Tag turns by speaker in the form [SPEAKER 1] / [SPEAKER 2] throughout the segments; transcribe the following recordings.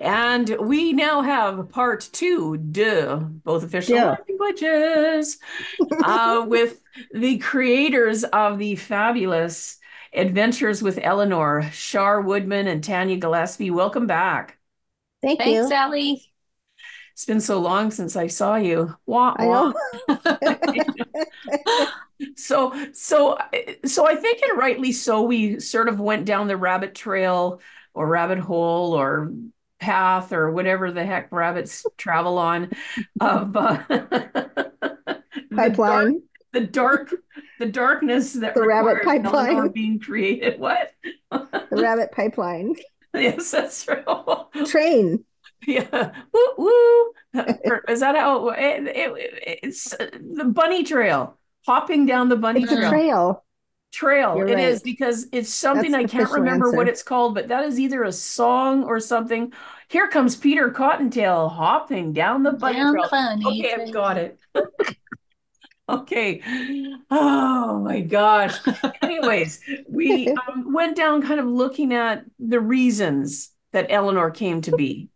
[SPEAKER 1] And we now have part two, duh, both official
[SPEAKER 2] Yeah.
[SPEAKER 1] languages, uh, with the creators of the fabulous Adventures with Eleanor, Char Woodman and Tanya Gillespie. Welcome back.
[SPEAKER 2] Thank
[SPEAKER 3] Thanks,
[SPEAKER 2] you.
[SPEAKER 3] Sally.
[SPEAKER 1] It's been so long since I saw you. Wah,
[SPEAKER 2] I
[SPEAKER 1] wah.
[SPEAKER 2] know.
[SPEAKER 1] So, so, so I think, and rightly so, we sort of went down the rabbit trail or rabbit hole or path or whatever the heck rabbits travel on of uh,
[SPEAKER 2] pipeline.
[SPEAKER 1] the dark, the darkness that
[SPEAKER 2] The rabbit pipeline.
[SPEAKER 1] being created. What?
[SPEAKER 2] The rabbit pipeline.
[SPEAKER 1] yes, that's true.
[SPEAKER 2] Train.
[SPEAKER 1] Yeah, woo woo. Is that how it, it, it's uh, the bunny trail? Hopping down the bunny
[SPEAKER 2] It's a
[SPEAKER 1] trail.
[SPEAKER 2] Trail.
[SPEAKER 1] Trail.
[SPEAKER 2] You're
[SPEAKER 1] It is
[SPEAKER 2] right.
[SPEAKER 1] because it's something
[SPEAKER 2] That's
[SPEAKER 1] I can't
[SPEAKER 2] official
[SPEAKER 1] remember what it's called, but that is either a song or something. Here comes Peter Cottontail hopping down the bunny
[SPEAKER 3] Down
[SPEAKER 1] trail.
[SPEAKER 3] bunny
[SPEAKER 1] Okay, I've got it. Okay. Oh my gosh. Anyways, we um, went down kind of looking at the reasons that Eleanor came to be.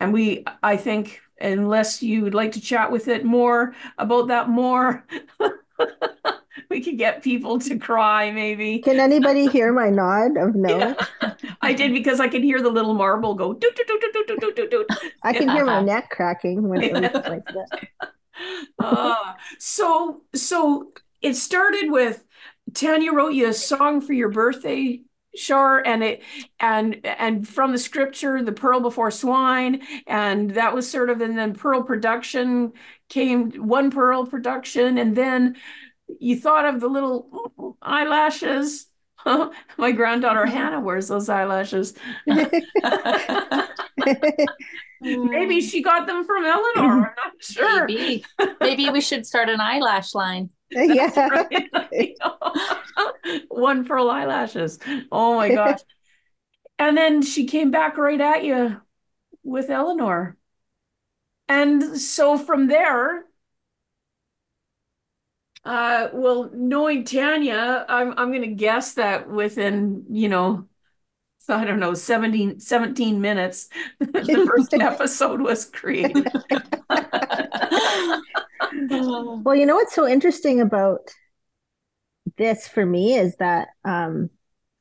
[SPEAKER 1] And we, I think, unless you would like to chat with it more about that more, we could get people to cry maybe
[SPEAKER 2] can anybody hear my nod of no
[SPEAKER 1] yeah. i did because i could hear the little marble go doot, doot, doot, doot, doot, doot, doot.
[SPEAKER 2] i can hear my neck cracking when it was like that
[SPEAKER 1] uh, so so it started with tanya wrote you a song for your birthday sure and it and and from the scripture the pearl before swine and that was sort of and then pearl production came one pearl production and then you thought of the little eyelashes. My granddaughter mm-hmm. Hannah wears those eyelashes. Maybe mm. she got them from Eleanor. I'm not sure.
[SPEAKER 3] Maybe. Maybe we should start an eyelash line.
[SPEAKER 2] yeah.
[SPEAKER 1] One pearl eyelashes. Oh my gosh. And then she came back right at you with Eleanor. And so from there, uh, well, knowing Tanya, I'm I'm gonna guess that within, you know, I don't know, 17, 17 minutes, the first episode was created.
[SPEAKER 2] Well, you know what's so interesting about this for me is that um,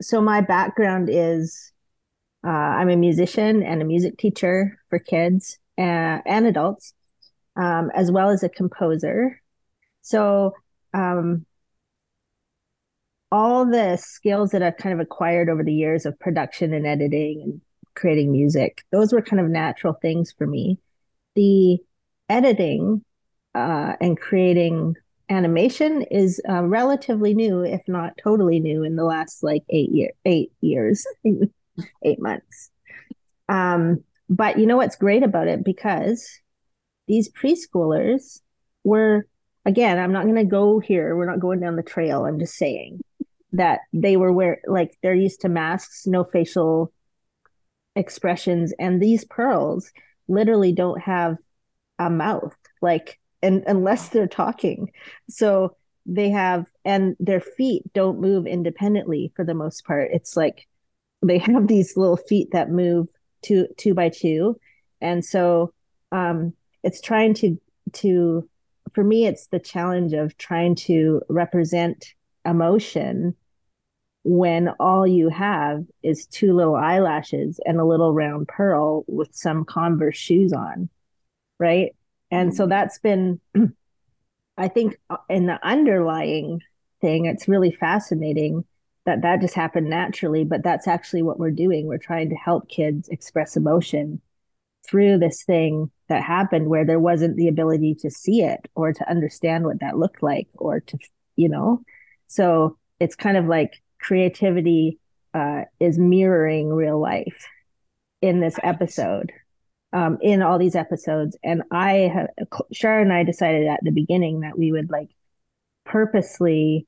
[SPEAKER 2] so my background is uh, I'm a musician and a music teacher for kids and, and adults, um, as well as a composer. So um, all the skills that I've kind of acquired over the years of production and editing and creating music, those were kind of natural things for me. The editing uh, and creating animation is uh, relatively new, if not totally new, in the last like eight year, eight years, eight months. Um, but you know what's great about it because these preschoolers were again. I'm not going to go here. We're not going down the trail. I'm just saying that they were where like they're used to masks, no facial expressions, and these pearls literally don't have a mouth like and unless they're talking so they have and their feet don't move independently for the most part it's like they have these little feet that move two two by two and so um it's trying to to for me it's the challenge of trying to represent emotion when all you have is two little eyelashes and a little round pearl with some converse shoes on right and so that's been i think uh, in the underlying thing it's really fascinating that that just happened naturally, but that's actually what we're doing. We're trying to help kids express emotion through this thing that happened where there wasn't the ability to see it or to understand what that looked like or to, you know, so it's kind of like creativity uh, is mirroring real life in this episode, um, in all these episodes. And I have, Char and I decided at the beginning that we would like purposely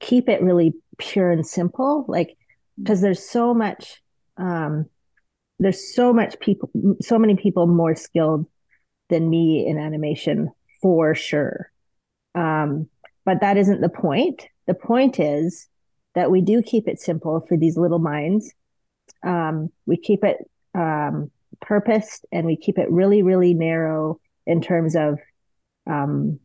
[SPEAKER 2] keep it really pure and simple, like, because there's so much, um, there's so much people, so many people more skilled than me in animation for sure. Um, but that isn't the point. The point is that we do keep it simple for these little minds. Um, we keep it um, purposed and we keep it really, really narrow in terms of um,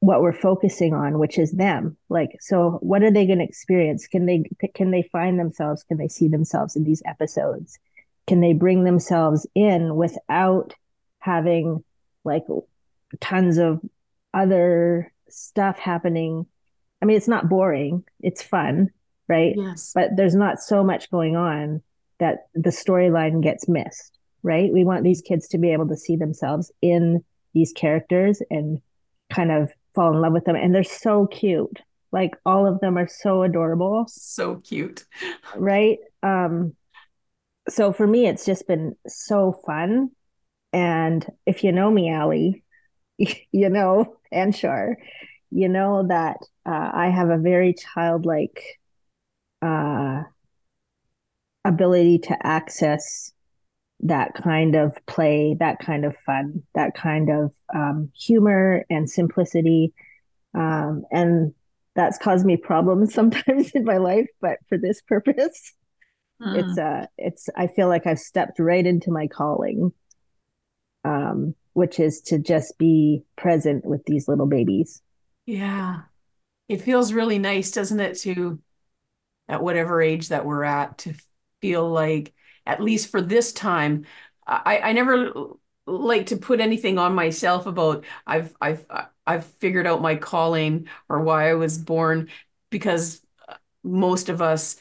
[SPEAKER 2] what we're focusing on, which is them. Like, so what are they going to experience? Can they can they find themselves? Can they see themselves in these episodes? Can they bring themselves in without having like tons of other stuff happening? I mean, it's not boring. It's fun, right?
[SPEAKER 1] Yes.
[SPEAKER 2] But there's not so much going on that the storyline gets missed, right? We want these kids to be able to see themselves in these characters and kind of fall in love with them. And they're so cute. Like all of them are so adorable.
[SPEAKER 1] So cute.
[SPEAKER 2] Right. Um, so for me, it's just been so fun. And if you know me, Ali, you know, and Char, you know that uh, I have a very childlike uh, ability to access that kind of play, that kind of fun, that kind of um, humor and simplicity. Um, and that's caused me problems sometimes in my life, but for this purpose, mm. it's uh it's I feel like I've stepped right into my calling. Um, which is to just be present with these little babies.
[SPEAKER 1] Yeah. It feels really nice, doesn't it, to at whatever age that we're at, to feel like, at least for this time, I, I never like to put anything on myself about I've I've I've figured out my calling or why I was born because most of us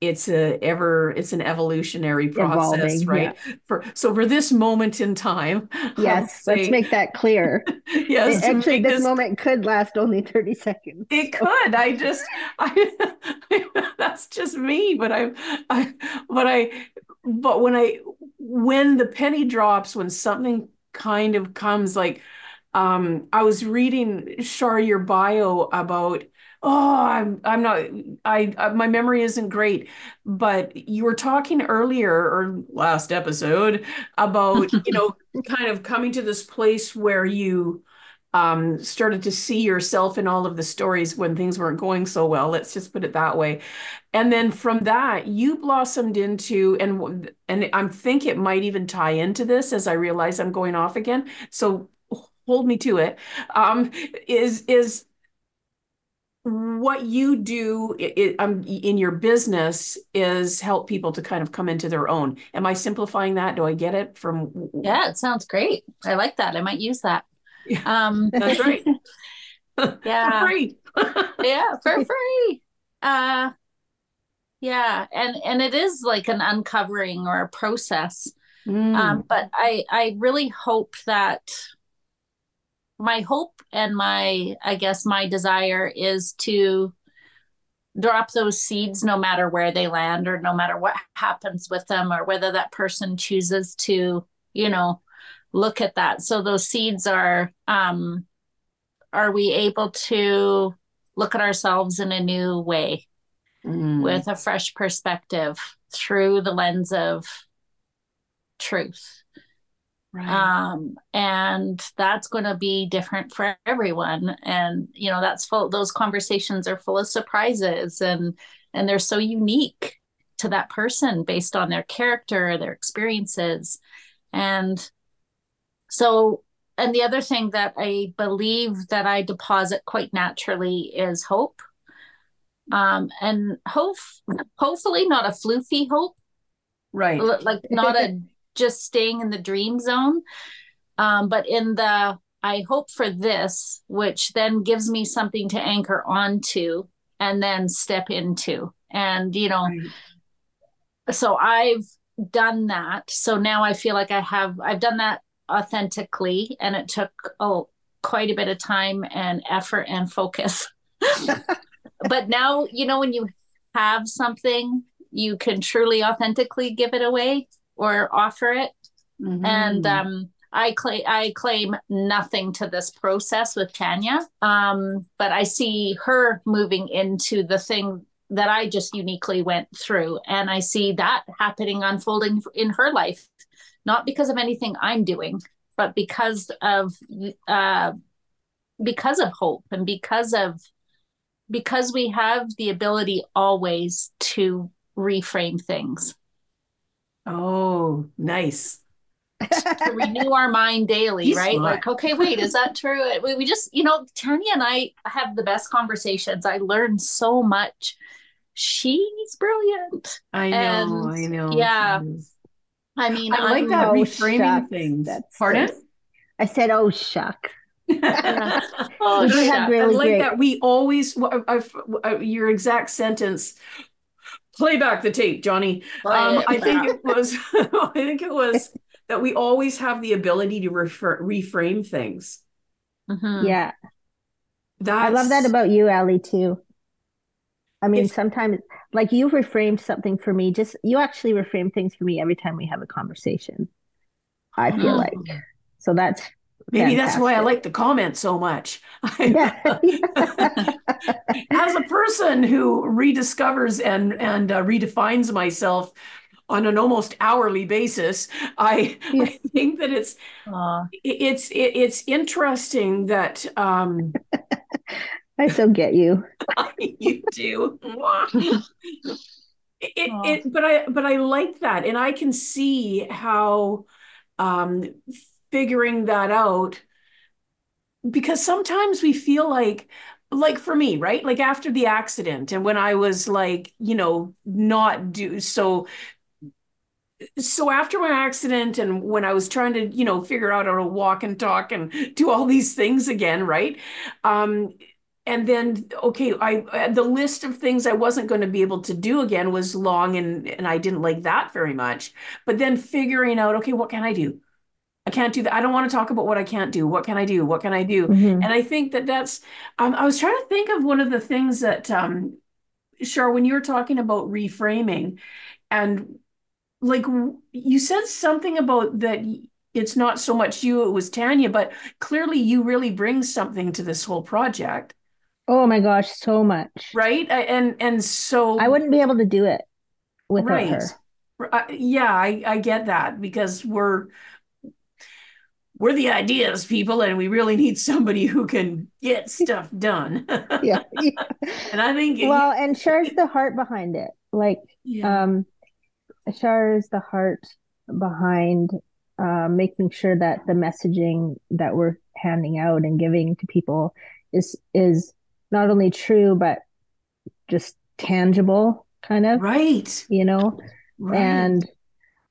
[SPEAKER 1] it's a ever it's an evolutionary process Evolving, right yeah. for so for this moment in time
[SPEAKER 2] yes say, let's make that clear yes it, actually this, this, moment could last only 30 seconds
[SPEAKER 1] it so. could i just i that's just me but i i but i but when i when the penny drops when something kind of comes like um i was reading char your bio about oh i'm i'm not I, I, my memory isn't great but you were talking earlier or last episode about you know kind of coming to this place where you um, started to see yourself in all of the stories when things weren't going so well let's just put it that way and then from that you blossomed into and and i think it might even tie into this as i realize i'm going off again so hold me to it. Um, is is what you do um, in your business is help people to kind of come into their own. Am I simplifying that? Do I get it from?
[SPEAKER 3] Yeah, it sounds great. I like that. I might use that.
[SPEAKER 1] Yeah, um, that's right.
[SPEAKER 3] yeah,
[SPEAKER 1] for free.
[SPEAKER 3] yeah, for free. Uh, yeah, and and it is like an uncovering or a process. Mm. Um, but I I really hope that my hope and my i guess my desire is to drop those seeds no matter where they land or no matter what happens with them or whether that person chooses to you know look at that so those seeds are um are we able to look at ourselves in a new way mm. with a fresh perspective through the lens of truth Right. Um, and that's going to be different for everyone. And, you know, that's full, those conversations are full of surprises and, and they're so unique to that person based on their character, their experiences. And so, and the other thing that I believe that I deposit quite naturally is hope. Um, and hope, hopefully not a floofy hope.
[SPEAKER 1] Right.
[SPEAKER 3] Like not a just staying in the dream zone. Um, but in the I hope for this, which then gives me something to anchor onto and then step into. And, you know,
[SPEAKER 1] Right.
[SPEAKER 3] so I've done that. So now I feel like I have, I've done that authentically and it took, oh, quite a bit of time and effort and focus. but now, you know, when you have something, you can truly authentically give it away or offer it.
[SPEAKER 1] Mhm.
[SPEAKER 3] And um, I claim I claim nothing to this process with Tanya, um, but I see her moving into the thing that I just uniquely went through, and I see that happening, unfolding in her life, not because of anything I'm doing, but because of uh, because of hope and because of because we have the ability always to reframe things
[SPEAKER 1] oh, nice.
[SPEAKER 3] to renew our mind daily,
[SPEAKER 1] He's
[SPEAKER 3] right?
[SPEAKER 1] smart.
[SPEAKER 3] Like, okay, wait, is that true? We, we just, you know, Tanya and I have the best conversations. I learn so much. She's brilliant.
[SPEAKER 1] I know,
[SPEAKER 3] And,
[SPEAKER 1] I know.
[SPEAKER 3] yeah. I mean,
[SPEAKER 1] I like
[SPEAKER 3] I'm-
[SPEAKER 1] that
[SPEAKER 2] Oh,
[SPEAKER 1] reframing
[SPEAKER 2] shucks.
[SPEAKER 1] things.
[SPEAKER 2] That's-
[SPEAKER 1] Pardon?
[SPEAKER 2] I said, "Oh shuck."
[SPEAKER 3] Oh,
[SPEAKER 2] have.
[SPEAKER 1] I
[SPEAKER 2] really
[SPEAKER 1] like
[SPEAKER 2] great.
[SPEAKER 1] that we always wh- uh, your exact sentence. Play back the tape, Johnny. Um, I think it was. I think it was that we always have the ability to refer, reframe things.
[SPEAKER 3] Mhm.
[SPEAKER 2] Yeah,
[SPEAKER 1] That's,
[SPEAKER 2] I love that about you, Ali, too. I mean,
[SPEAKER 1] If-
[SPEAKER 2] sometimes, like you've reframed something for me. Just you actually reframe things for me every time we have a conversation. I feel
[SPEAKER 3] Mm.
[SPEAKER 2] like so that's
[SPEAKER 1] Maybe that's why I like the comment so much. As a person who rediscovers and and uh, redefines myself on an almost hourly basis, I,
[SPEAKER 2] Yeah.
[SPEAKER 1] I think that it's
[SPEAKER 3] Aw.
[SPEAKER 1] it's it, it's interesting that um
[SPEAKER 2] I so get you.
[SPEAKER 1] you do. It, it, but I but I like that, and I can see how um, figuring that out because sometimes we feel like like for me right? Like after the accident and when i was like you know not do so so after my accident and when i was trying to you know figure out how to walk and talk and do all these things again right? Um and then okay i the list of things i wasn't going to be able to do again was long and and i didn't like that very much. But then figuring out okay what can i do i can't do that i don't want to talk about what i can't do what can i do what can i do
[SPEAKER 2] Mhm.
[SPEAKER 1] and I think that that's, um, I was trying to think of one of the things that, um, Char, when you were talking about reframing and like you said something about that it's not so much you, it was Tanya, but clearly you really bring something to this whole project,
[SPEAKER 2] Oh my gosh, so much.
[SPEAKER 1] right? And, and so,
[SPEAKER 2] I wouldn't be able to do it without
[SPEAKER 1] right.
[SPEAKER 2] her.
[SPEAKER 1] Uh, yeah, I, I get that because we're, we're the ideas people and we really need somebody who can get stuff done.
[SPEAKER 2] Yeah.
[SPEAKER 1] And I think
[SPEAKER 2] Well, and Char's the heart behind it. Like,
[SPEAKER 1] yeah.
[SPEAKER 2] um, Char is the heart behind uh, making sure that the messaging that we're handing out and giving to people is is not only true but just tangible, kind of,
[SPEAKER 1] Right.
[SPEAKER 2] you know.
[SPEAKER 1] Right.
[SPEAKER 2] And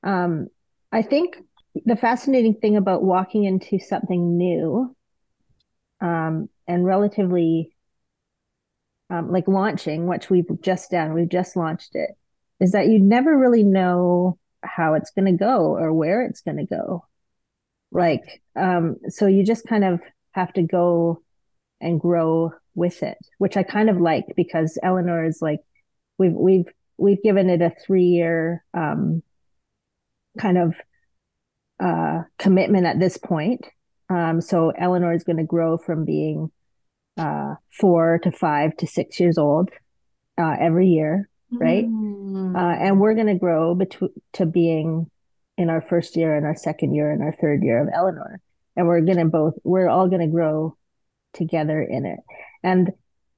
[SPEAKER 2] um, I think the fascinating thing about walking into something new um, and relatively um, like launching, which we've just done, we've just launched it, is that you never really know how it's going to go or where it's going to go. Like, um, so you just kind of have to go and grow with it, which I kind of like because Eleanor is like, we've we've we've given it a three year um, kind of uh, commitment at this point. Um, so Eleanor is going to grow from being uh, four to five to six years old uh, every year, right?
[SPEAKER 1] Mm.
[SPEAKER 2] Uh, and we're going to grow between to being in our first year and our second year and our third year of Eleanor. And we're going to both, we're all going to grow together in it. And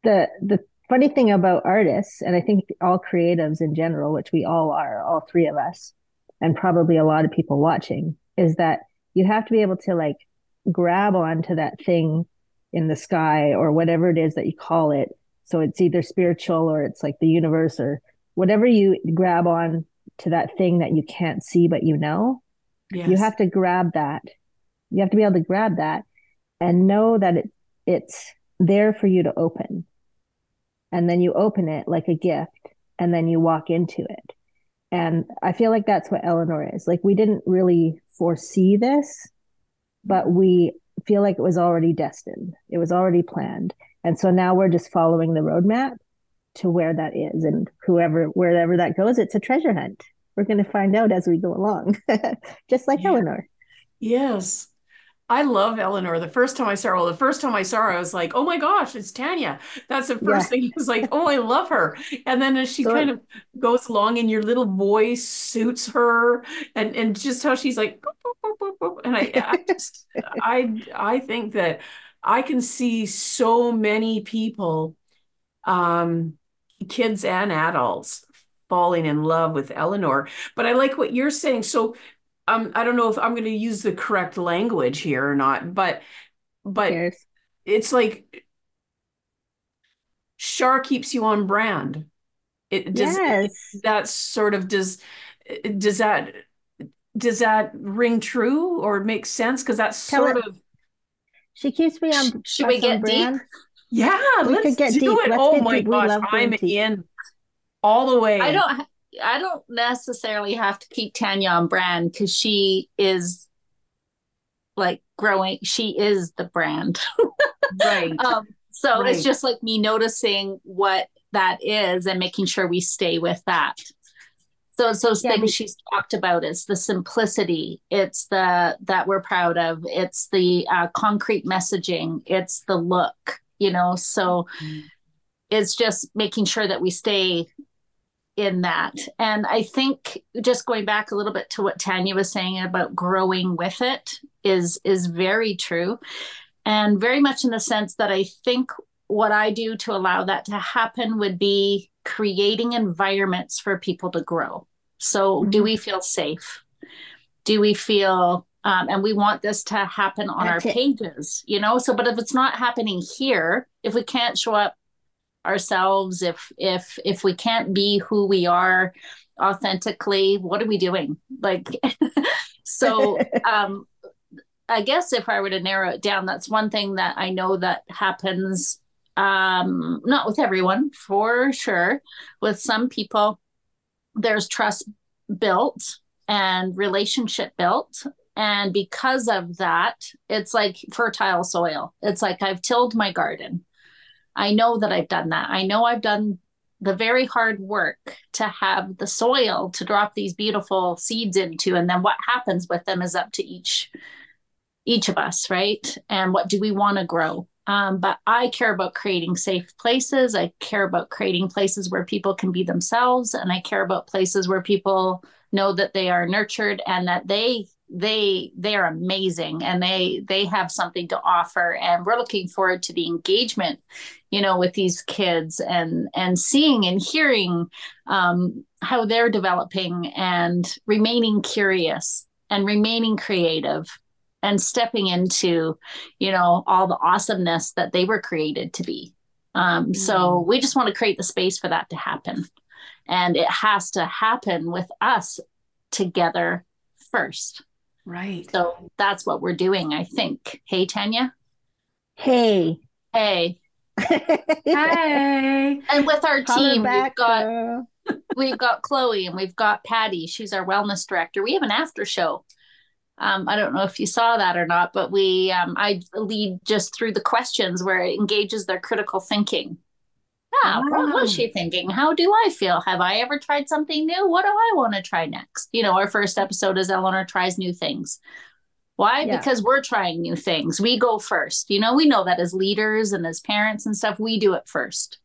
[SPEAKER 2] the, the funny thing about artists, and I think all creatives in general, which we all are, all three of us, and probably a lot of people watching, is that you have to be able to like grab onto that thing in the sky or whatever it is that you call it. So it's either spiritual or it's like the universe or whatever you grab on to that thing that you can't see but you know
[SPEAKER 1] Yes.
[SPEAKER 2] you have to grab that you have to be able to grab that and know that it it's there for you to open and then you open it like a gift and then you walk into it. And I feel like that's what Eleanor is. Like we didn't really foresee this, but we feel like it was already destined. It was already planned. And so now we're just following the roadmap to where that is and whoever wherever that goes, it's a treasure hunt. We're going to find out as we go along, just like yeah. Eleanor.
[SPEAKER 1] Yes. I love Eleanor. The first time I saw her, well, the first time I saw her, I was like, oh my gosh, it's Tanya. That's the first yeah. thing. I was like, oh, I love her. And then as she so, kind of goes along and your little voice suits her and, and just how she's like, boop, boop, boop, and I, I just, I, I think that I can see so many people, um, kids and adults falling in love with Eleanor. But I like what you're saying. So um, I don't know if I'm going to use the correct language here or not, but but yes. it's like Char keeps you on brand. It does yes. that sort of does does that does that ring true or make sense? Because that's Tell sort it. of
[SPEAKER 2] she keeps me on.
[SPEAKER 3] Should we get
[SPEAKER 2] brand.
[SPEAKER 3] deep?
[SPEAKER 1] Yeah, we let's could get do deep. it. Let's oh my deep. gosh, I'm in all the way.
[SPEAKER 3] I don't I don't necessarily have to keep Tanya on brand because she is like growing. She is the brand.
[SPEAKER 1] right.
[SPEAKER 3] Um, so right. it's just like me noticing what that is and making sure we stay with that. So it's those yeah, things she's talked about. It's the simplicity. It's the that we're proud of. It's the uh, concrete messaging. It's the look. You know. So mm-hmm. it's just making sure that we stay in that. And I think just going back a little bit to what Tanya was saying about growing with it is is very true. And very much in the sense that I think what I do to allow that to happen would be creating environments for people to grow. So, mm-hmm. do we feel safe? Do we feel, um, and we want this to happen on That's our it. pages, you know? So, but if it's not happening here, if we can't show up ourselves if if if we can't be who we are authentically what are we doing? Like so um i guess if i were to narrow it down that's one thing that i know that happens um not with everyone for sure. With some people there's trust built and relationship built. And because of that it's like fertile soil. It's like i've tilled my garden I know that I've done that. I know I've done the very hard work to have the soil to drop these beautiful seeds into and then what happens with them is up to each each of us right? And what do we want to grow? Um, but i care about creating safe places. I care about creating places where people can be themselves and i care about places where people know that they are nurtured and that they they they are amazing and they they have something to offer. And we're looking forward to the engagement you know with these kids and and seeing and hearing um, how they're developing and remaining curious and remaining creative and stepping into you know all the awesomeness that they were created to be. Um, mm. so we just want to create the space for that to happen. And it has to happen with us together first
[SPEAKER 1] Right.
[SPEAKER 3] So that's what we're doing, I think. Hey, Tanya.
[SPEAKER 2] Hey.
[SPEAKER 3] Hey.
[SPEAKER 1] hey.
[SPEAKER 3] And with our team, back, we've got we've got Chloe and we've got Patty. She's our wellness director. We have an after show. Um, I don't know if you saw that or not, but we um, I lead just through the questions where it engages their critical thinking yeah, what was she thinking? How do I feel? Have I ever tried something new? What do I want to try next? You know, our first episode is Eleanor tries new things. Why? Yeah. Because we're trying new things. We go first. You know, we know that as leaders and as parents and stuff, we do it first.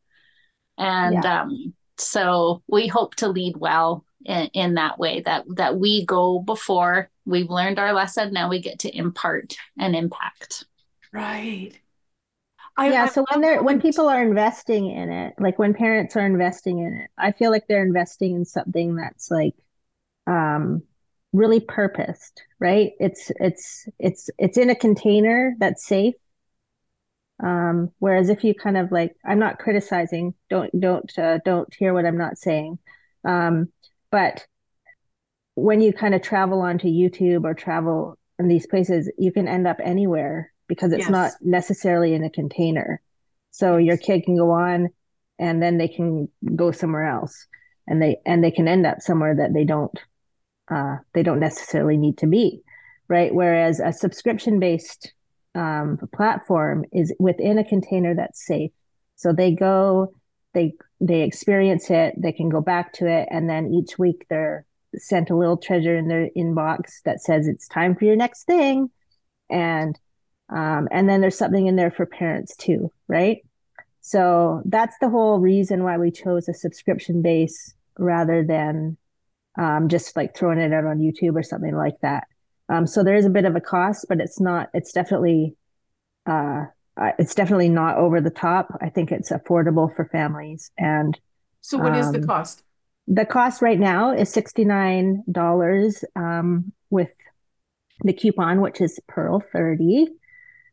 [SPEAKER 3] And yeah. um, so we hope to lead well in, in that way that that we go before we've learned our lesson. Now we get to impart and impact.
[SPEAKER 1] Right.
[SPEAKER 2] I, yeah. I, so when they're when people are investing in it, like when parents are investing in it, I feel like they're investing in something that's like um really purposed, right? It's it's it's it's in a container that's safe. Um, whereas if you kind of like, I'm not criticizing, don't don't uh, don't hear what I'm not saying, um, but when you kind of travel onto YouTube or travel in these places, you can end up anywhere because it's yes. not necessarily in a container. So your kid can go on and then they can go somewhere else and they and they can end up somewhere that they don't uh, they don't necessarily need to be right whereas a subscription based um, platform is within a container that's safe so they go they they experience it they can go back to it and then each week they're sent a little treasure in their inbox that says it's time for your next thing and um, and then there's something in there for parents too right? So that's the whole reason why we chose a subscription base rather than um, just like throwing it out on youtube or something like that. Um, so there is a bit of a cost but it's not it's definitely uh, it's definitely not over the top. I think it's affordable for families and
[SPEAKER 1] so what is the
[SPEAKER 2] um,
[SPEAKER 1] cost?
[SPEAKER 2] the cost right now is $69 um, with the coupon, which is Pearl 30,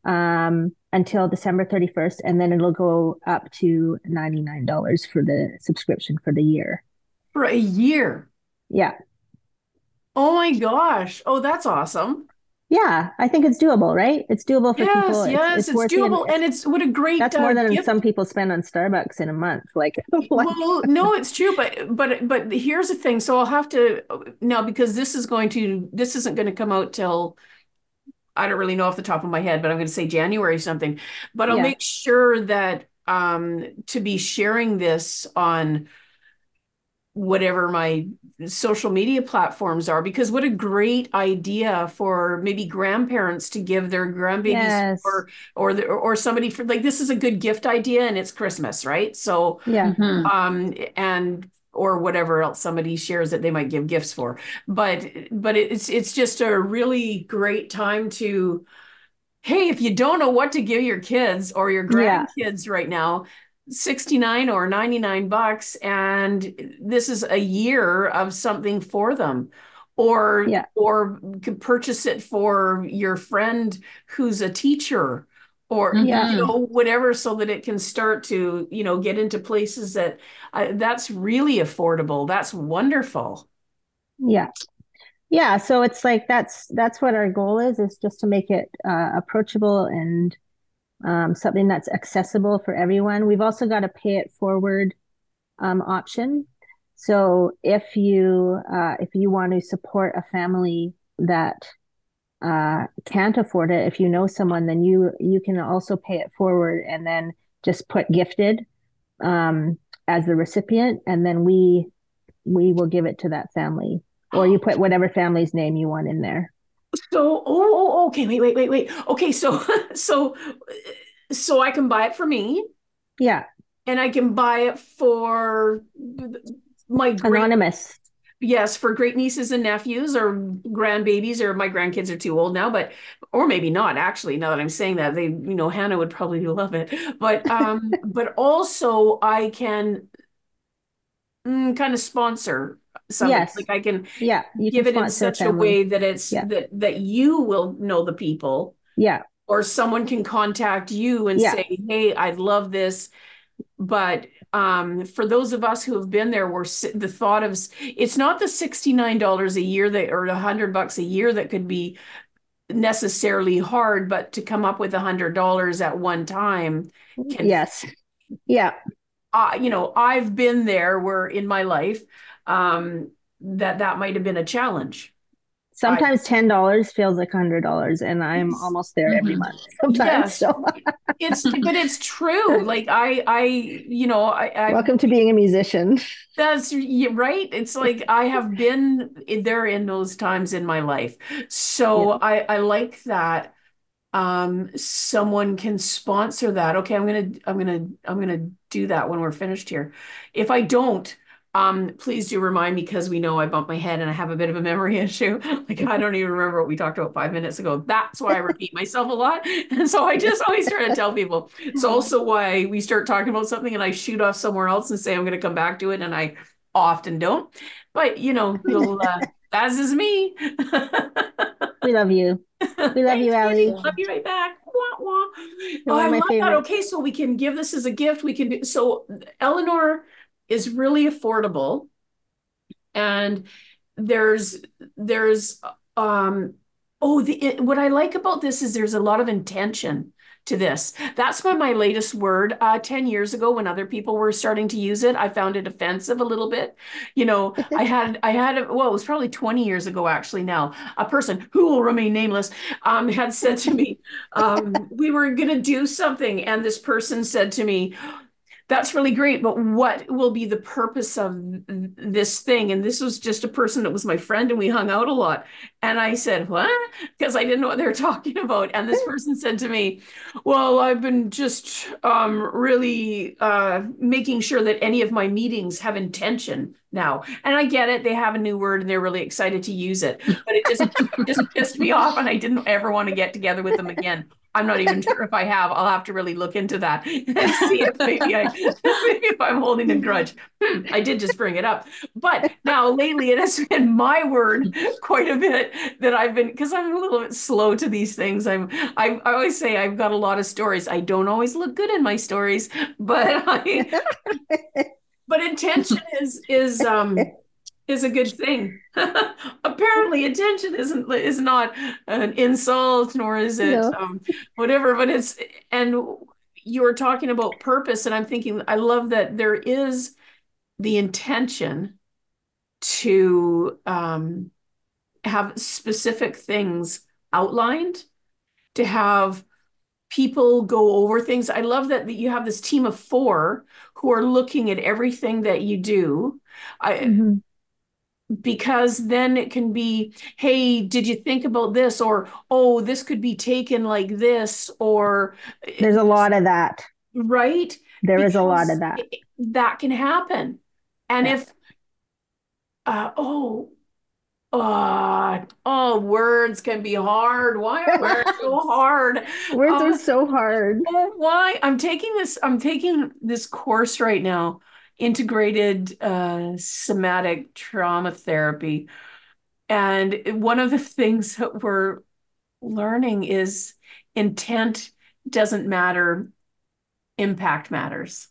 [SPEAKER 2] um, until December 31st. And then it'll go up to $99 for the subscription for the year.
[SPEAKER 1] For a year?
[SPEAKER 2] Yeah.
[SPEAKER 1] Oh my gosh. Oh, that's awesome.
[SPEAKER 2] Yeah, I think it's doable, right? It's doable for
[SPEAKER 1] yes,
[SPEAKER 2] people.
[SPEAKER 1] Yes, it's, it's, it's doable, and it's what a great.
[SPEAKER 2] That's more uh, than gift. some people spend on Starbucks in a month. Like,
[SPEAKER 1] well, no, it's true, but but but here's the thing. So I'll have to now because this is going to this isn't going to come out till I don't really know off the top of my head, but I'm going to say January something. But I'll yeah. make sure that um to be sharing this on whatever my social media platforms are because what a great idea for maybe grandparents to give their grandbabies yes. or or the, or somebody for like this is a good gift idea and it's christmas right so
[SPEAKER 2] yeah
[SPEAKER 1] mm-hmm. um and or whatever else somebody shares that they might give gifts for but but it's it's just a really great time to hey if you don't know what to give your kids or your grandkids yeah. right now 69 or 99 bucks and this is a year of something for them or
[SPEAKER 2] yeah.
[SPEAKER 1] or could purchase it for your friend who's a teacher or
[SPEAKER 2] yeah.
[SPEAKER 1] you mm-hmm. know whatever so that it can start to you know get into places that uh, that's really affordable that's wonderful
[SPEAKER 2] yeah yeah so it's like that's that's what our goal is is just to make it uh, approachable and um, something that's accessible for everyone. We've also got a pay it forward um, option. So if you uh, if you want to support a family that uh, can't afford it, if you know someone, then you you can also pay it forward and then just put gifted um, as the recipient, and then we we will give it to that family, or you put whatever family's name you want in there.
[SPEAKER 1] So, oh, oh, oh okay, wait, wait, wait, wait. Okay, so, so, so I can buy it for me.
[SPEAKER 2] Yeah.
[SPEAKER 1] And I can buy it for my
[SPEAKER 2] anonymous.
[SPEAKER 1] Yes, for great nieces and nephews or grandbabies, or my grandkids are too old now, but or maybe not. Actually, now that I'm saying that, they, you know, Hannah would probably love it. But, um, but also I can mm, kind of sponsor something yes. like i can
[SPEAKER 2] yeah
[SPEAKER 1] give can it in such a way that it's yeah. that that you will know the people
[SPEAKER 2] yeah
[SPEAKER 1] or someone can contact you and yeah. say hey i love this but um, for those of us who have been there where the thought of it's not the $69 a year that or a 100 bucks a year that could be necessarily hard but to come up with a hundred dollars at one time
[SPEAKER 2] can, yes yeah
[SPEAKER 1] uh, you know i've been there where in my life um, that that might have been a challenge.
[SPEAKER 2] Sometimes ten dollars feels like hundred dollars, and I'm almost there every mm-hmm. month. Sometimes, yes. so.
[SPEAKER 1] it's but it's true. Like I, I, you know, I, I.
[SPEAKER 2] Welcome to being a musician.
[SPEAKER 1] That's right. It's like I have been there in those times in my life, so yeah. I, I like that. Um, someone can sponsor that. Okay, I'm gonna, I'm gonna, I'm gonna do that when we're finished here. If I don't, um, please do remind me because we know I bump my head and I have a bit of a memory issue. Like I don't even remember what we talked about five minutes ago. That's why I repeat myself a lot. And so I just always try to tell people. It's also why we start talking about something and I shoot off somewhere else and say I'm going to come back to it. And I often don't. But you know, you'll uh, as is me.
[SPEAKER 2] we love you. We love you, Ali.
[SPEAKER 1] Love you right back. Wah, wah. Oh, I love favorite. that. Okay, so we can give this as a gift. We can do so. Eleanor is really affordable and there's there's um oh the it, what i like about this is there's a lot of intention to this. That's my, my latest word. Uh, 10 years ago, when other people were starting to use it, I found it offensive a little bit. You know, I had, I had, a, well, it was probably 20 years ago, actually, now, a person who will remain nameless um, had said to me, um, we were going to do something. And this person said to me, that's really great but what will be the purpose of this thing? And this was just a person that was my friend and we hung out a lot. And i said what? Because i didn't know what they were talking about. And this person said to me well i've been just um, really uh, making sure that any of my meetings have intention now. And i get it they have a new word and they're really excited to use it but it just just pissed me off and i didn't ever want to get together with them again I'm not even sure if I have. I'll have to really look into that and see if maybe, I, maybe if I'm holding a grudge. Hmm, I did just bring it up, but now lately it has been my word quite a bit that I've been because I'm a little bit slow to these things. I'm I, I always say I've got a lot of stories. I don't always look good in my stories, but I but intention is is um is a good thing. Apparently, attention isn't is not an insult, nor is it no. um, whatever. But it's and you were talking about purpose, and I'm thinking I love that there is the intention to um, have specific things outlined, to have people go over things. I love that, that you have this team of four who are looking at everything that you do. I, mm-hmm because then it can be hey did you think about this or oh this could be taken like this or
[SPEAKER 2] there's a lot of that
[SPEAKER 1] right
[SPEAKER 2] There because is a lot of that
[SPEAKER 1] that can happen and yeah. if uh oh uh, oh, words can be hard. Why are words so hard?
[SPEAKER 2] Words are um, so hard.
[SPEAKER 1] Oh, why? I'm taking this. I'm taking this course right now integrated uh, somatic trauma therapy. And one of the things that we're learning is intent doesn't matter, impact matters.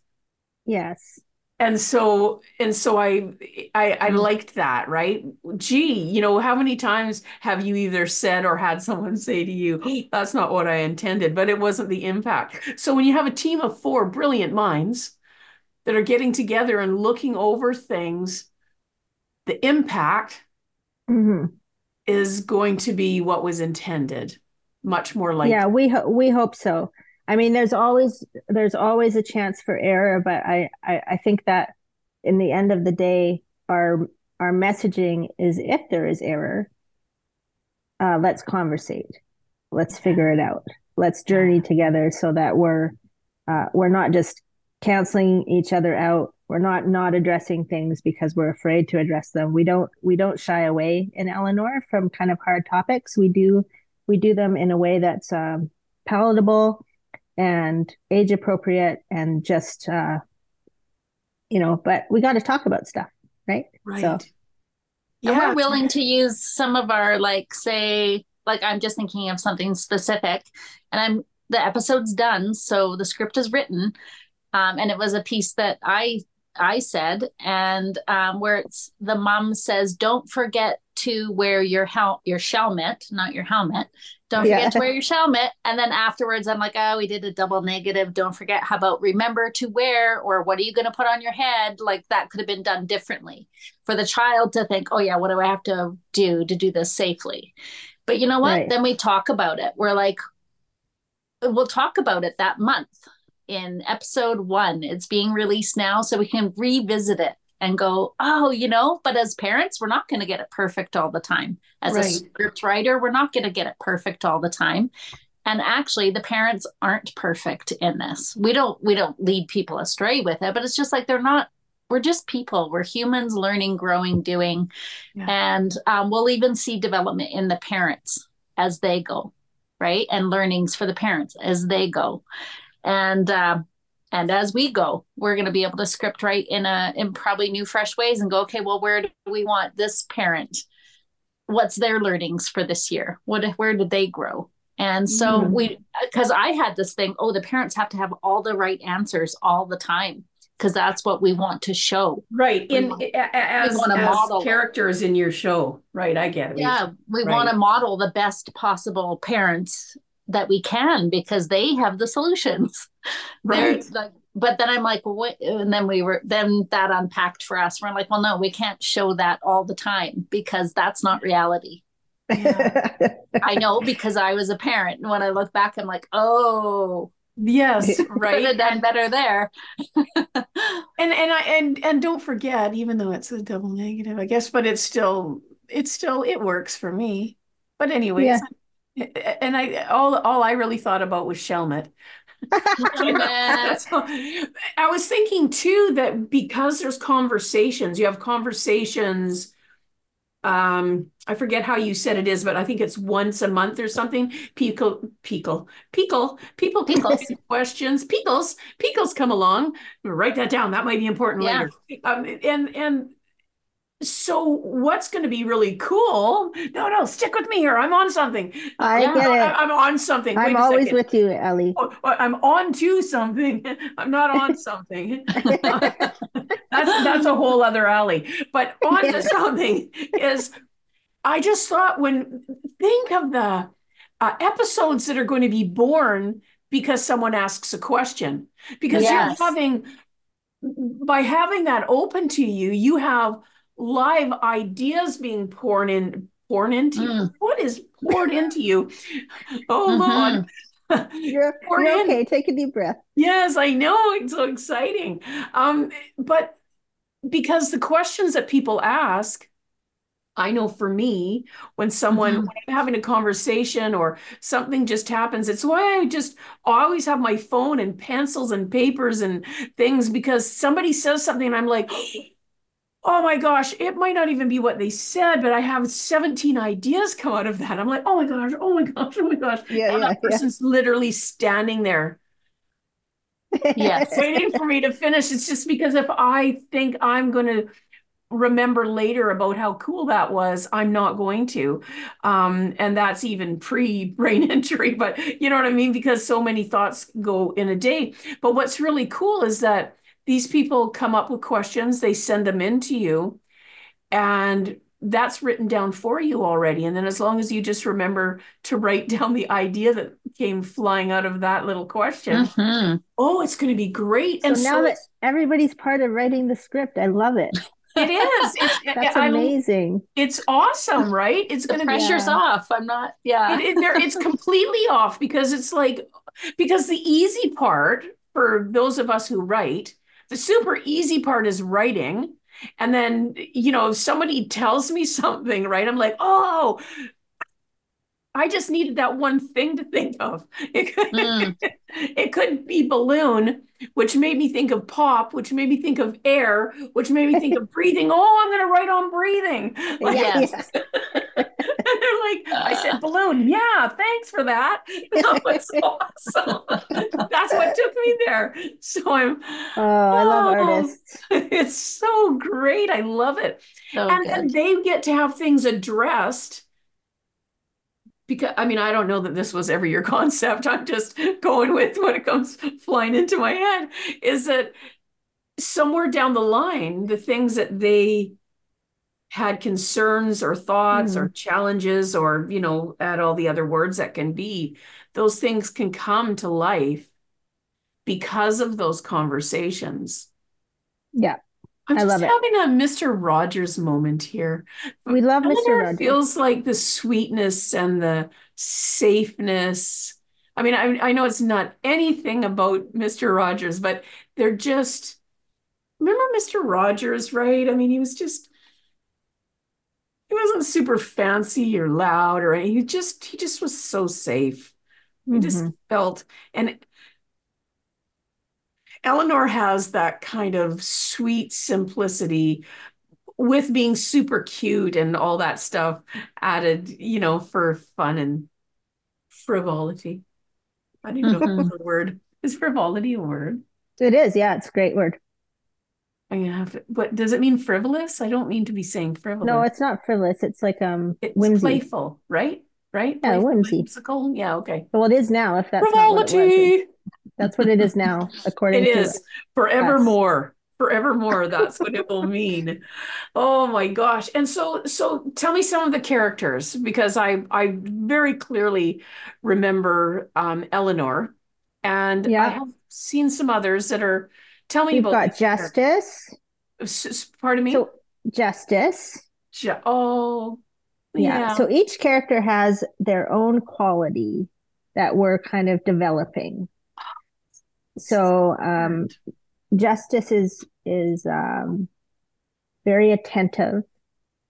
[SPEAKER 2] Yes.
[SPEAKER 1] And so and so I I I mm-hmm. liked that, right? Gee, you know, how many times have you either said or had someone say to you, that's not what I intended, but it wasn't the impact. So when you have a team of four brilliant minds that are getting together and looking over things, the impact mm-hmm. is going to be what was intended, much more like.
[SPEAKER 2] Yeah, we ho- we hope so. I mean, there's always there's always a chance for error, but I, I I think that in the end of the day, our our messaging is if there is error, uh, let's conversate, let's figure it out, let's journey together so that we're uh, we're not just canceling each other out. We're not not addressing things because we're afraid to address them. We don't we don't shy away in eleanor from kind of hard topics. We do we do them in a way that's um, palatable and age appropriate and just uh you know but we got to talk about stuff right?
[SPEAKER 1] Right so
[SPEAKER 3] yeah. and we're willing to use some of our like say like i'm just thinking of something specific and i'm the episode's done so the script is written um, and it was a piece that I I said, and um, where it's the mom says, "Don't forget to wear your hel- your shelmet, not your helmet. Don't forget yeah. to wear your shelmet." And then afterwards, I'm like, "Oh, we did a double negative. Don't forget. How about remember to wear, or what are you going to put on your head? Like that could have been done differently for the child to think, "Oh yeah, what do I have to do to do this safely?" But you know what? Right. Then we talk about it. We're like, we'll talk about it that month in episode one. It's being released now, so we can revisit it and go, oh, you know, but as parents, we're not going to get it perfect all the time. As right. a script writer, we're not going to get it perfect all the time. And actually, the parents aren't perfect in this. We don't we don't lead people astray with it, but it's just like they're not. We're just people. We're humans learning, growing, doing, yeah. and um, we'll even see development in the parents as they go, right? And learnings for the parents as they go and uh, and as we go we're going to be able to script write in a in probably new fresh ways and go okay well where do we want this parent? What's their learnings for this year? What where did they grow? And so mm. we because i had this thing oh the parents have to have all the right answers all the time because that's what we want to show.
[SPEAKER 1] Right in want, as, as characters in your show right i get it.
[SPEAKER 3] Yeah we right. want to model the best possible parents that we can because they have the solutions.
[SPEAKER 1] Right.
[SPEAKER 3] Like, but then I'm like, what? And then we were, then that unpacked for us. We're like, well, no, we can't show that all the time because that's not reality. I know because I was a parent. And when I look back, I'm like, oh,
[SPEAKER 1] Yes,
[SPEAKER 3] could
[SPEAKER 1] right.
[SPEAKER 3] have done better there.
[SPEAKER 1] And and I and and don't forget, even though it's a double negative, I guess, but it's still it's still it works for me. But anyways, and I all all I really thought about was Shelmet. So, I was thinking too that because there's conversations, you have conversations. Um, I forget how you said it is, but I think it's once a month or something. People, people, people, people ask questions. Pickles, pickles come along. Write that down. That might be important
[SPEAKER 3] Yeah.
[SPEAKER 1] later. Um, and and so what's going to be really cool? No, no, stick with me here. I'm on something.
[SPEAKER 2] I
[SPEAKER 3] Yeah.
[SPEAKER 2] get it.
[SPEAKER 1] I'm on something.
[SPEAKER 2] I'm always with you, Ellie.
[SPEAKER 1] Oh, oh, I'm on to something. I'm not on something. that's that's a whole other alley. But on to something is I just thought when think of the uh, episodes that are going to be born because someone asks a question. Because
[SPEAKER 3] Yes.
[SPEAKER 1] you're having by having that open to you, you have live ideas being poured in poured into you.
[SPEAKER 3] Mm.
[SPEAKER 1] What is poured into you? Hold lord
[SPEAKER 2] You're,
[SPEAKER 1] Pour
[SPEAKER 2] you're
[SPEAKER 1] in.
[SPEAKER 2] okay. Take a deep breath.
[SPEAKER 1] Yes, I know. It's so exciting. Um, but because the questions that people ask, I know for me, when someone,
[SPEAKER 3] Mhm.
[SPEAKER 1] when I'm having a conversation or something just happens, it's why I just always have my phone and pencils and papers and things because somebody says something and I'm like, oh my gosh, it might not even be what they said, but I have 17 ideas come out of that. I'm like, oh my gosh, oh my gosh, oh my gosh.
[SPEAKER 2] Yeah,
[SPEAKER 1] and
[SPEAKER 2] yeah,
[SPEAKER 1] that
[SPEAKER 2] yeah.
[SPEAKER 1] person's literally standing there
[SPEAKER 3] Yes.
[SPEAKER 1] waiting for me to finish. It's just because if I think I'm going to remember later about how cool that was, I'm not going to. Um, and that's even pre brain injury, but you know what I mean? Because so many thoughts go in a day. But what's really cool is that these people come up with questions, they send them in to you, and that's written down for you already. And then as long as you just remember to write down the idea that came flying out of that little question,
[SPEAKER 3] Mhm.
[SPEAKER 1] oh, it's going to be great.
[SPEAKER 2] So
[SPEAKER 1] and
[SPEAKER 2] now
[SPEAKER 1] so
[SPEAKER 2] that everybody's part of writing the script, I love it.
[SPEAKER 1] it is. It's,
[SPEAKER 2] That's
[SPEAKER 1] I-
[SPEAKER 2] amazing.
[SPEAKER 1] it's awesome, right? It's going to be
[SPEAKER 3] pressure's
[SPEAKER 2] Yeah.
[SPEAKER 3] off. I'm not, yeah.
[SPEAKER 1] it, it- there, it's completely off because it's like because the easy part for those of us who write, the super easy part is writing. And then, you know, if somebody tells me something, right? I'm like, oh, I just needed that one thing to think of. It could,
[SPEAKER 3] Mm.
[SPEAKER 1] it could be balloon, which made me think of pop, which made me think of air, which made me think of breathing. Oh, I'm going to write on breathing. Like,
[SPEAKER 3] Yes.
[SPEAKER 1] they're like, I said balloon. Yeah, thanks for that. That was awesome. That's what took me there. So I'm,
[SPEAKER 2] Oh, I love
[SPEAKER 1] Oh.
[SPEAKER 2] artists.
[SPEAKER 1] it's so great. I love it.
[SPEAKER 3] So
[SPEAKER 1] and
[SPEAKER 3] good.
[SPEAKER 1] then they get to have things addressed. Because I mean, I don't know that this was ever your concept. I'm just going with what it comes flying into my head is that somewhere down the line, the things that they had concerns or thoughts or mm-hmm. challenges or you know add all the other words that can be those things can come to life because of those conversations.
[SPEAKER 2] Yeah,
[SPEAKER 1] i'm
[SPEAKER 2] I
[SPEAKER 1] just
[SPEAKER 2] love it.
[SPEAKER 1] having a mr rogers moment here
[SPEAKER 2] we love Mr. Rogers.
[SPEAKER 1] feels like the sweetness and the safeness i mean I, I know it's not anything about mr rogers but they're just remember mr rogers right i mean he was just he wasn't super fancy or loud or anything. He just he just was so safe. He just
[SPEAKER 2] Mhm.
[SPEAKER 1] felt and Eleanor has that kind of sweet simplicity with being super cute and all that stuff added, you know, for fun and frivolity. I don't even know if it's a word. Is frivolity a word?
[SPEAKER 2] It is. Yeah, it's a great word.
[SPEAKER 1] I'm gonna have to, but does it mean frivolous? I don't mean to be saying frivolous.
[SPEAKER 2] No, it's not frivolous. It's like um
[SPEAKER 1] It's
[SPEAKER 2] whimsy.
[SPEAKER 1] playful, right? Right?
[SPEAKER 2] Yeah,
[SPEAKER 1] Playful,
[SPEAKER 2] whimsy.
[SPEAKER 1] whimsical. Yeah, okay.
[SPEAKER 2] Well, it is now. If that's not what it was,
[SPEAKER 1] Frivolity.
[SPEAKER 2] That's what it is now, according
[SPEAKER 1] It
[SPEAKER 2] to
[SPEAKER 1] is. Forevermore. forevermore that's what it will mean. Oh my gosh. And so so tell me some of the characters because i i very clearly remember um eleanor. And yeah. i have seen some others that are tell me
[SPEAKER 2] We've
[SPEAKER 1] about
[SPEAKER 2] got justice.
[SPEAKER 1] S- pardon me?
[SPEAKER 2] So justice.
[SPEAKER 1] Ju- oh
[SPEAKER 2] yeah. yeah. So each character has their own quality that we're kind of developing so um Justice is is um, very attentive.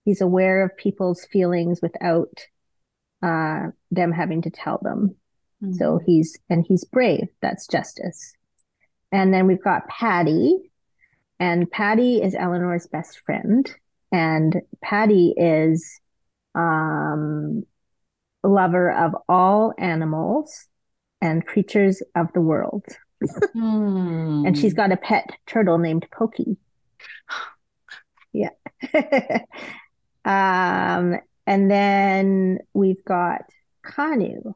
[SPEAKER 2] He's aware of people's feelings without uh, them having to tell them. Mm-hmm. So he's and he's brave. That's Justice. And then we've got Patty, and Patty is Eleanor's best friend, and Patty is um, lover of all animals and creatures of the world mm. And she's got a pet turtle named Pokey. Yeah. um, and then we've got Kanu.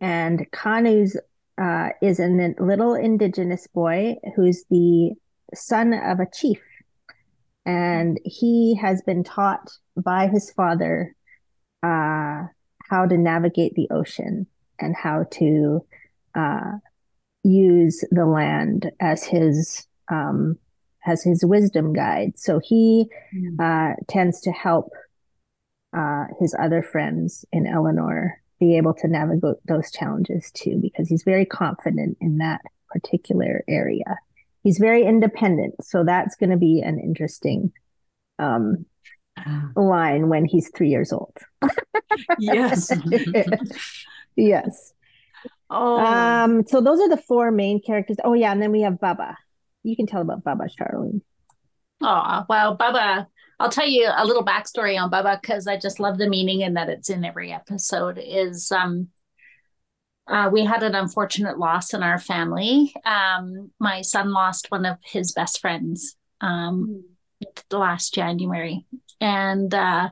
[SPEAKER 2] And Kanu's uh, is a little indigenous boy who's the son of a chief. And he has been taught by his father uh, how to navigate the ocean and how to uh, use the land as his um, as his wisdom guide. So he mm. uh, tends to help uh, his other friends in Eleanor be able to navigate those challenges too, because he's very confident in that particular area. He's very independent, so that's going to be an interesting um, ah. line when he's three years old.
[SPEAKER 1] yes.
[SPEAKER 2] yes. Oh. Um, so those are the four main characters. Oh yeah, and then we have Bubba. You can tell about Bubba, Charlene.
[SPEAKER 3] Oh well, Bubba. I'll tell you a little backstory on Bubba because I just love the meaning and that it's in every episode. Is um, uh, we had an unfortunate loss in our family. Um, my son lost one of his best friends um, mm. last January, and uh,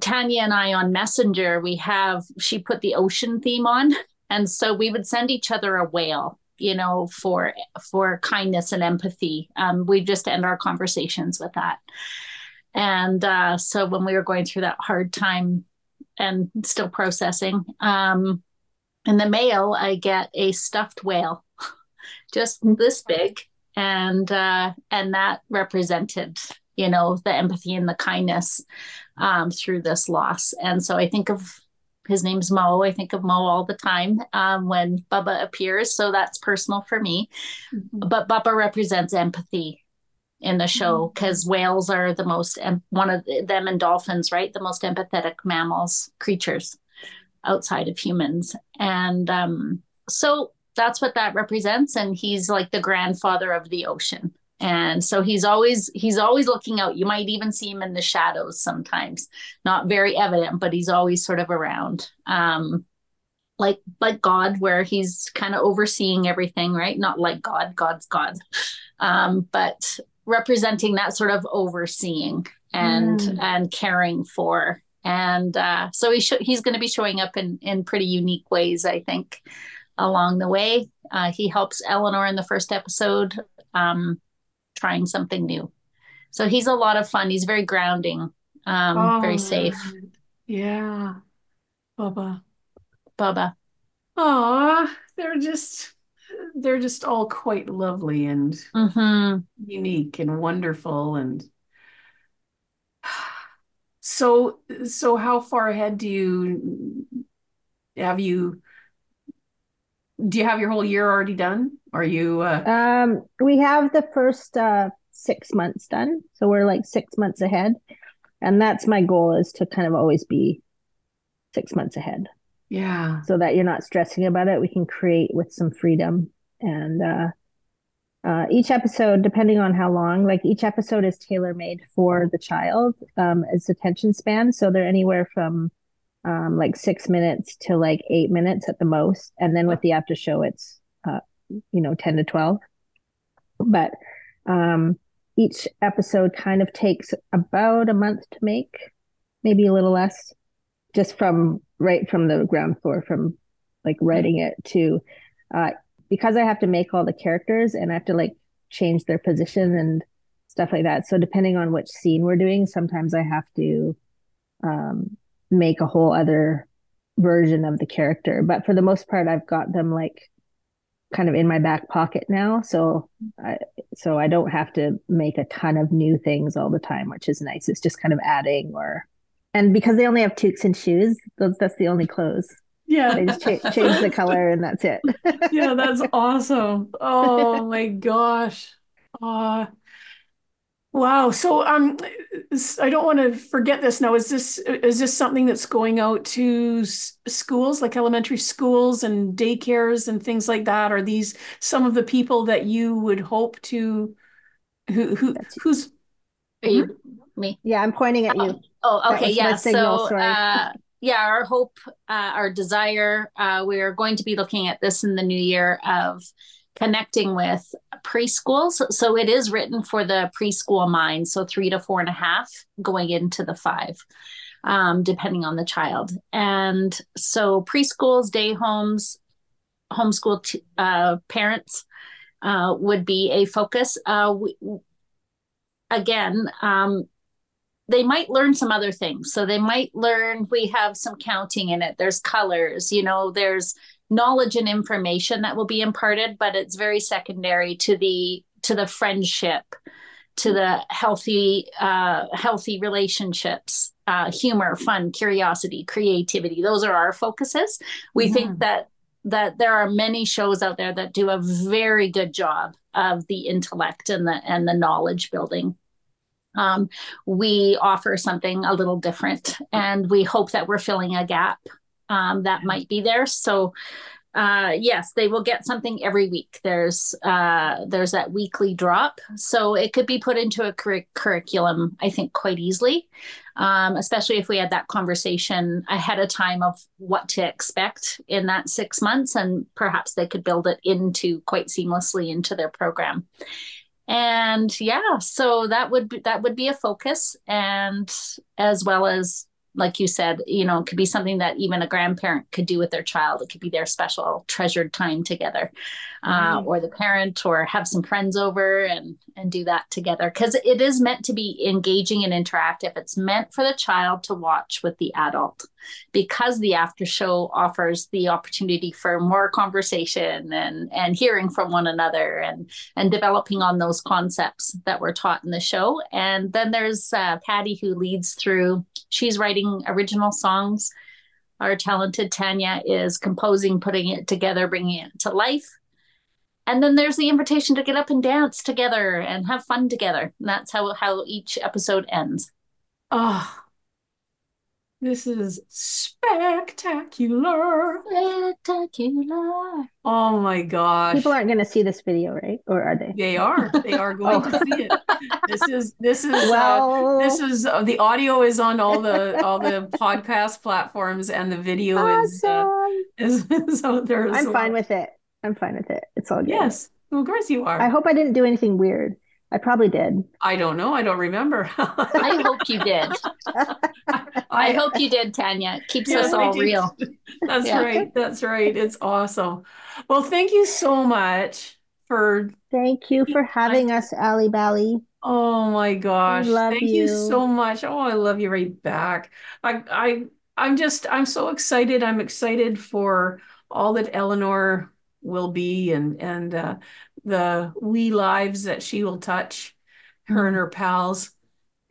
[SPEAKER 3] Tanya and I on Messenger, we have, she put the ocean theme on. And so we would send each other a whale, you know, for for kindness and empathy. Um, we just end our conversations with that. And uh, so when we were going through that hard time and still processing, um, in the mail, I get a stuffed whale, just this big, and uh, and that represented you know the empathy and the kindness um, through this loss. And so i think of his name's mo. I think of mo all the time um, when bubba appears. So that's personal for me. Mm-hmm. but bubba represents empathy in the show because mm-hmm. whales are the most one of them and dolphins right? The most empathetic mammals creatures outside of humans. And um, so that's what that represents. And he's like the grandfather of the ocean and so he's always he's always looking out. You might even see him in the shadows sometimes. Not very evident but he's always sort of around. Um like like god where he's kind of overseeing everything right? Not like god god's god. Um but representing that sort of overseeing and mm. and caring for. And uh, so he sh- he's going to be showing up in in pretty unique ways i think along the way. Uh, he helps eleanor in the first episode. Um, trying something new. So he's a lot of fun. He's very grounding, um, oh, very safe.
[SPEAKER 1] Yeah. Bubba.
[SPEAKER 3] Bubba.
[SPEAKER 1] Oh, they're just they're just all quite lovely and mm-hmm. unique and wonderful and so so how far ahead do you have you do you have your whole year already done? Are you? Uh...
[SPEAKER 2] Um, we have the first uh, six months done, so we're like six months ahead, and that's my goal is to kind of always be six months ahead.
[SPEAKER 1] Yeah.
[SPEAKER 2] So that you're not stressing about it, we can create with some freedom, and uh, uh, each episode, depending on how long, like each episode is tailor made for the child, um, its attention span. So they're anywhere from um, like six minutes to like eight minutes at the most. And then with the after show, it's, you know, 10 to 12. But um, each episode kind of takes about a month to make, maybe a little less, just from right from the ground floor, from like writing it to uh, because I have to make all the characters and I have to like change their position and stuff like that. So depending on which scene we're doing, sometimes I have to um, make a whole other version of the character. But for the most part, I've got them like kind of in my back pocket now. So I so I don't have to make a ton of new things all the time, which is nice. It's just kind of adding or and because they only have toques and shoes, those that's the only clothes.
[SPEAKER 1] Yeah.
[SPEAKER 2] They just cha- change the color and that's it.
[SPEAKER 1] yeah, that's awesome. Oh my gosh. Uh Wow. So um I don't want to forget this now. Is this is this something that's going out to s- schools like elementary schools and daycares and things like that? Are these some of the people that you would hope to who who who's
[SPEAKER 3] Are you me?
[SPEAKER 2] Yeah, I'm pointing at you.
[SPEAKER 3] Oh,
[SPEAKER 2] That
[SPEAKER 3] okay, yeah.
[SPEAKER 2] signal,
[SPEAKER 3] So, uh, yeah, our hope, uh, our desire, uh, we're going to be looking at this in the new year of connecting with preschools. So it is written for the preschool mind, so three to four and a half, going into the five, um, depending on the child. And so preschools, day homes, homeschool t- uh, parents uh, would be a focus. Uh, we, again, um, they might learn some other things. So they might learn we have some counting in it. There's colors, you know, there's knowledge and information that will be imparted, but it's very secondary to the to the friendship, to the healthy uh, healthy relationships, uh, humor, fun, curiosity, creativity. Those are our focuses. We
[SPEAKER 1] Mhm.
[SPEAKER 3] think that that there are many shows out there that do a very good job of the intellect and the and the knowledge building um, we offer something a little different and we hope that we're filling a gap um, that might be there. So uh, yes they will get something every week. There's uh, there's that weekly drop. So it could be put into a curr- curriculum i think quite easily. Um, especially if we had that conversation ahead of time of what to expect in that six months and perhaps they could build it into quite seamlessly into their program. And yeah so that would be that would be a focus and as well as like you said you know it could be something that even a grandparent could do with their child. It could be their special treasured time together uh,
[SPEAKER 1] Right.
[SPEAKER 3] or the parent or have some friends over and and do that together. Because it is meant to be engaging and interactive. It's meant for the child to watch with the adult because the after show offers the opportunity for more conversation and and hearing from one another and and developing on those concepts that were taught in the show. And then there's uh, Patty who leads through. She's writing original songs. Our talented Tanya is composing, putting it together, bringing it to life. And then there's the invitation to get up and dance together and have fun together. And that's how how each episode ends.
[SPEAKER 1] oh this is spectacular.
[SPEAKER 3] Spectacular.
[SPEAKER 1] Oh my gosh.
[SPEAKER 2] People aren't going to see this video, right? Or are they?
[SPEAKER 1] They are. They are going to see it. This is this is uh, this is uh, the audio is on all the all the podcast platforms and the video is uh,
[SPEAKER 2] awesome.
[SPEAKER 1] is so there's
[SPEAKER 2] I'm fine with it. I'm fine with it. It's all good.
[SPEAKER 1] Yes. Well, of course you are.
[SPEAKER 2] I hope I didn't do anything weird. I probably did.
[SPEAKER 1] I don't know. I don't remember.
[SPEAKER 3] I hope you did. I hope you did, Tanya. It keeps
[SPEAKER 1] Yes,
[SPEAKER 3] us all real.
[SPEAKER 1] That's
[SPEAKER 3] Yeah.
[SPEAKER 1] right. That's right. It's awesome. Well, thank you so much for
[SPEAKER 2] Thank you for having us, Ali Bally.
[SPEAKER 1] Oh my gosh.
[SPEAKER 2] love
[SPEAKER 1] Thank you
[SPEAKER 2] you.
[SPEAKER 1] so much. Oh, I love you right back. I I I'm just I'm so excited. I'm excited for all that Eleanor will be and and uh the wee lives that she will touch, her and her pals.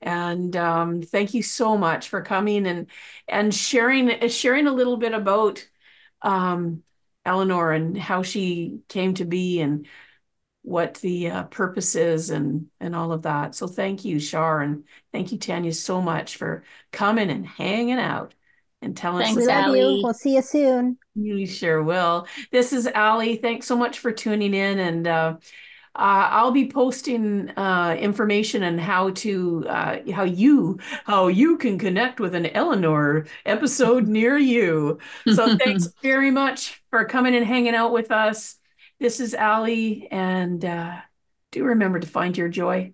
[SPEAKER 1] And um thank you so much for coming and and sharing sharing a little bit about um Eleanor and how she came to be and what the uh, purpose is and and all of that. So thank you, Char, and thank you, Tanya, so much for coming and hanging out and telling
[SPEAKER 3] Thanks,
[SPEAKER 2] We
[SPEAKER 1] us.
[SPEAKER 2] love you. We'll see you soon.
[SPEAKER 1] You sure will. This is Ali. Thanks so much for tuning in, and uh, uh, I'll be posting uh, information on how to uh, how you how you can connect with an Eleanor episode near you. So thanks very much for coming and hanging out with us. This is Ali, and uh, do remember to find your joy.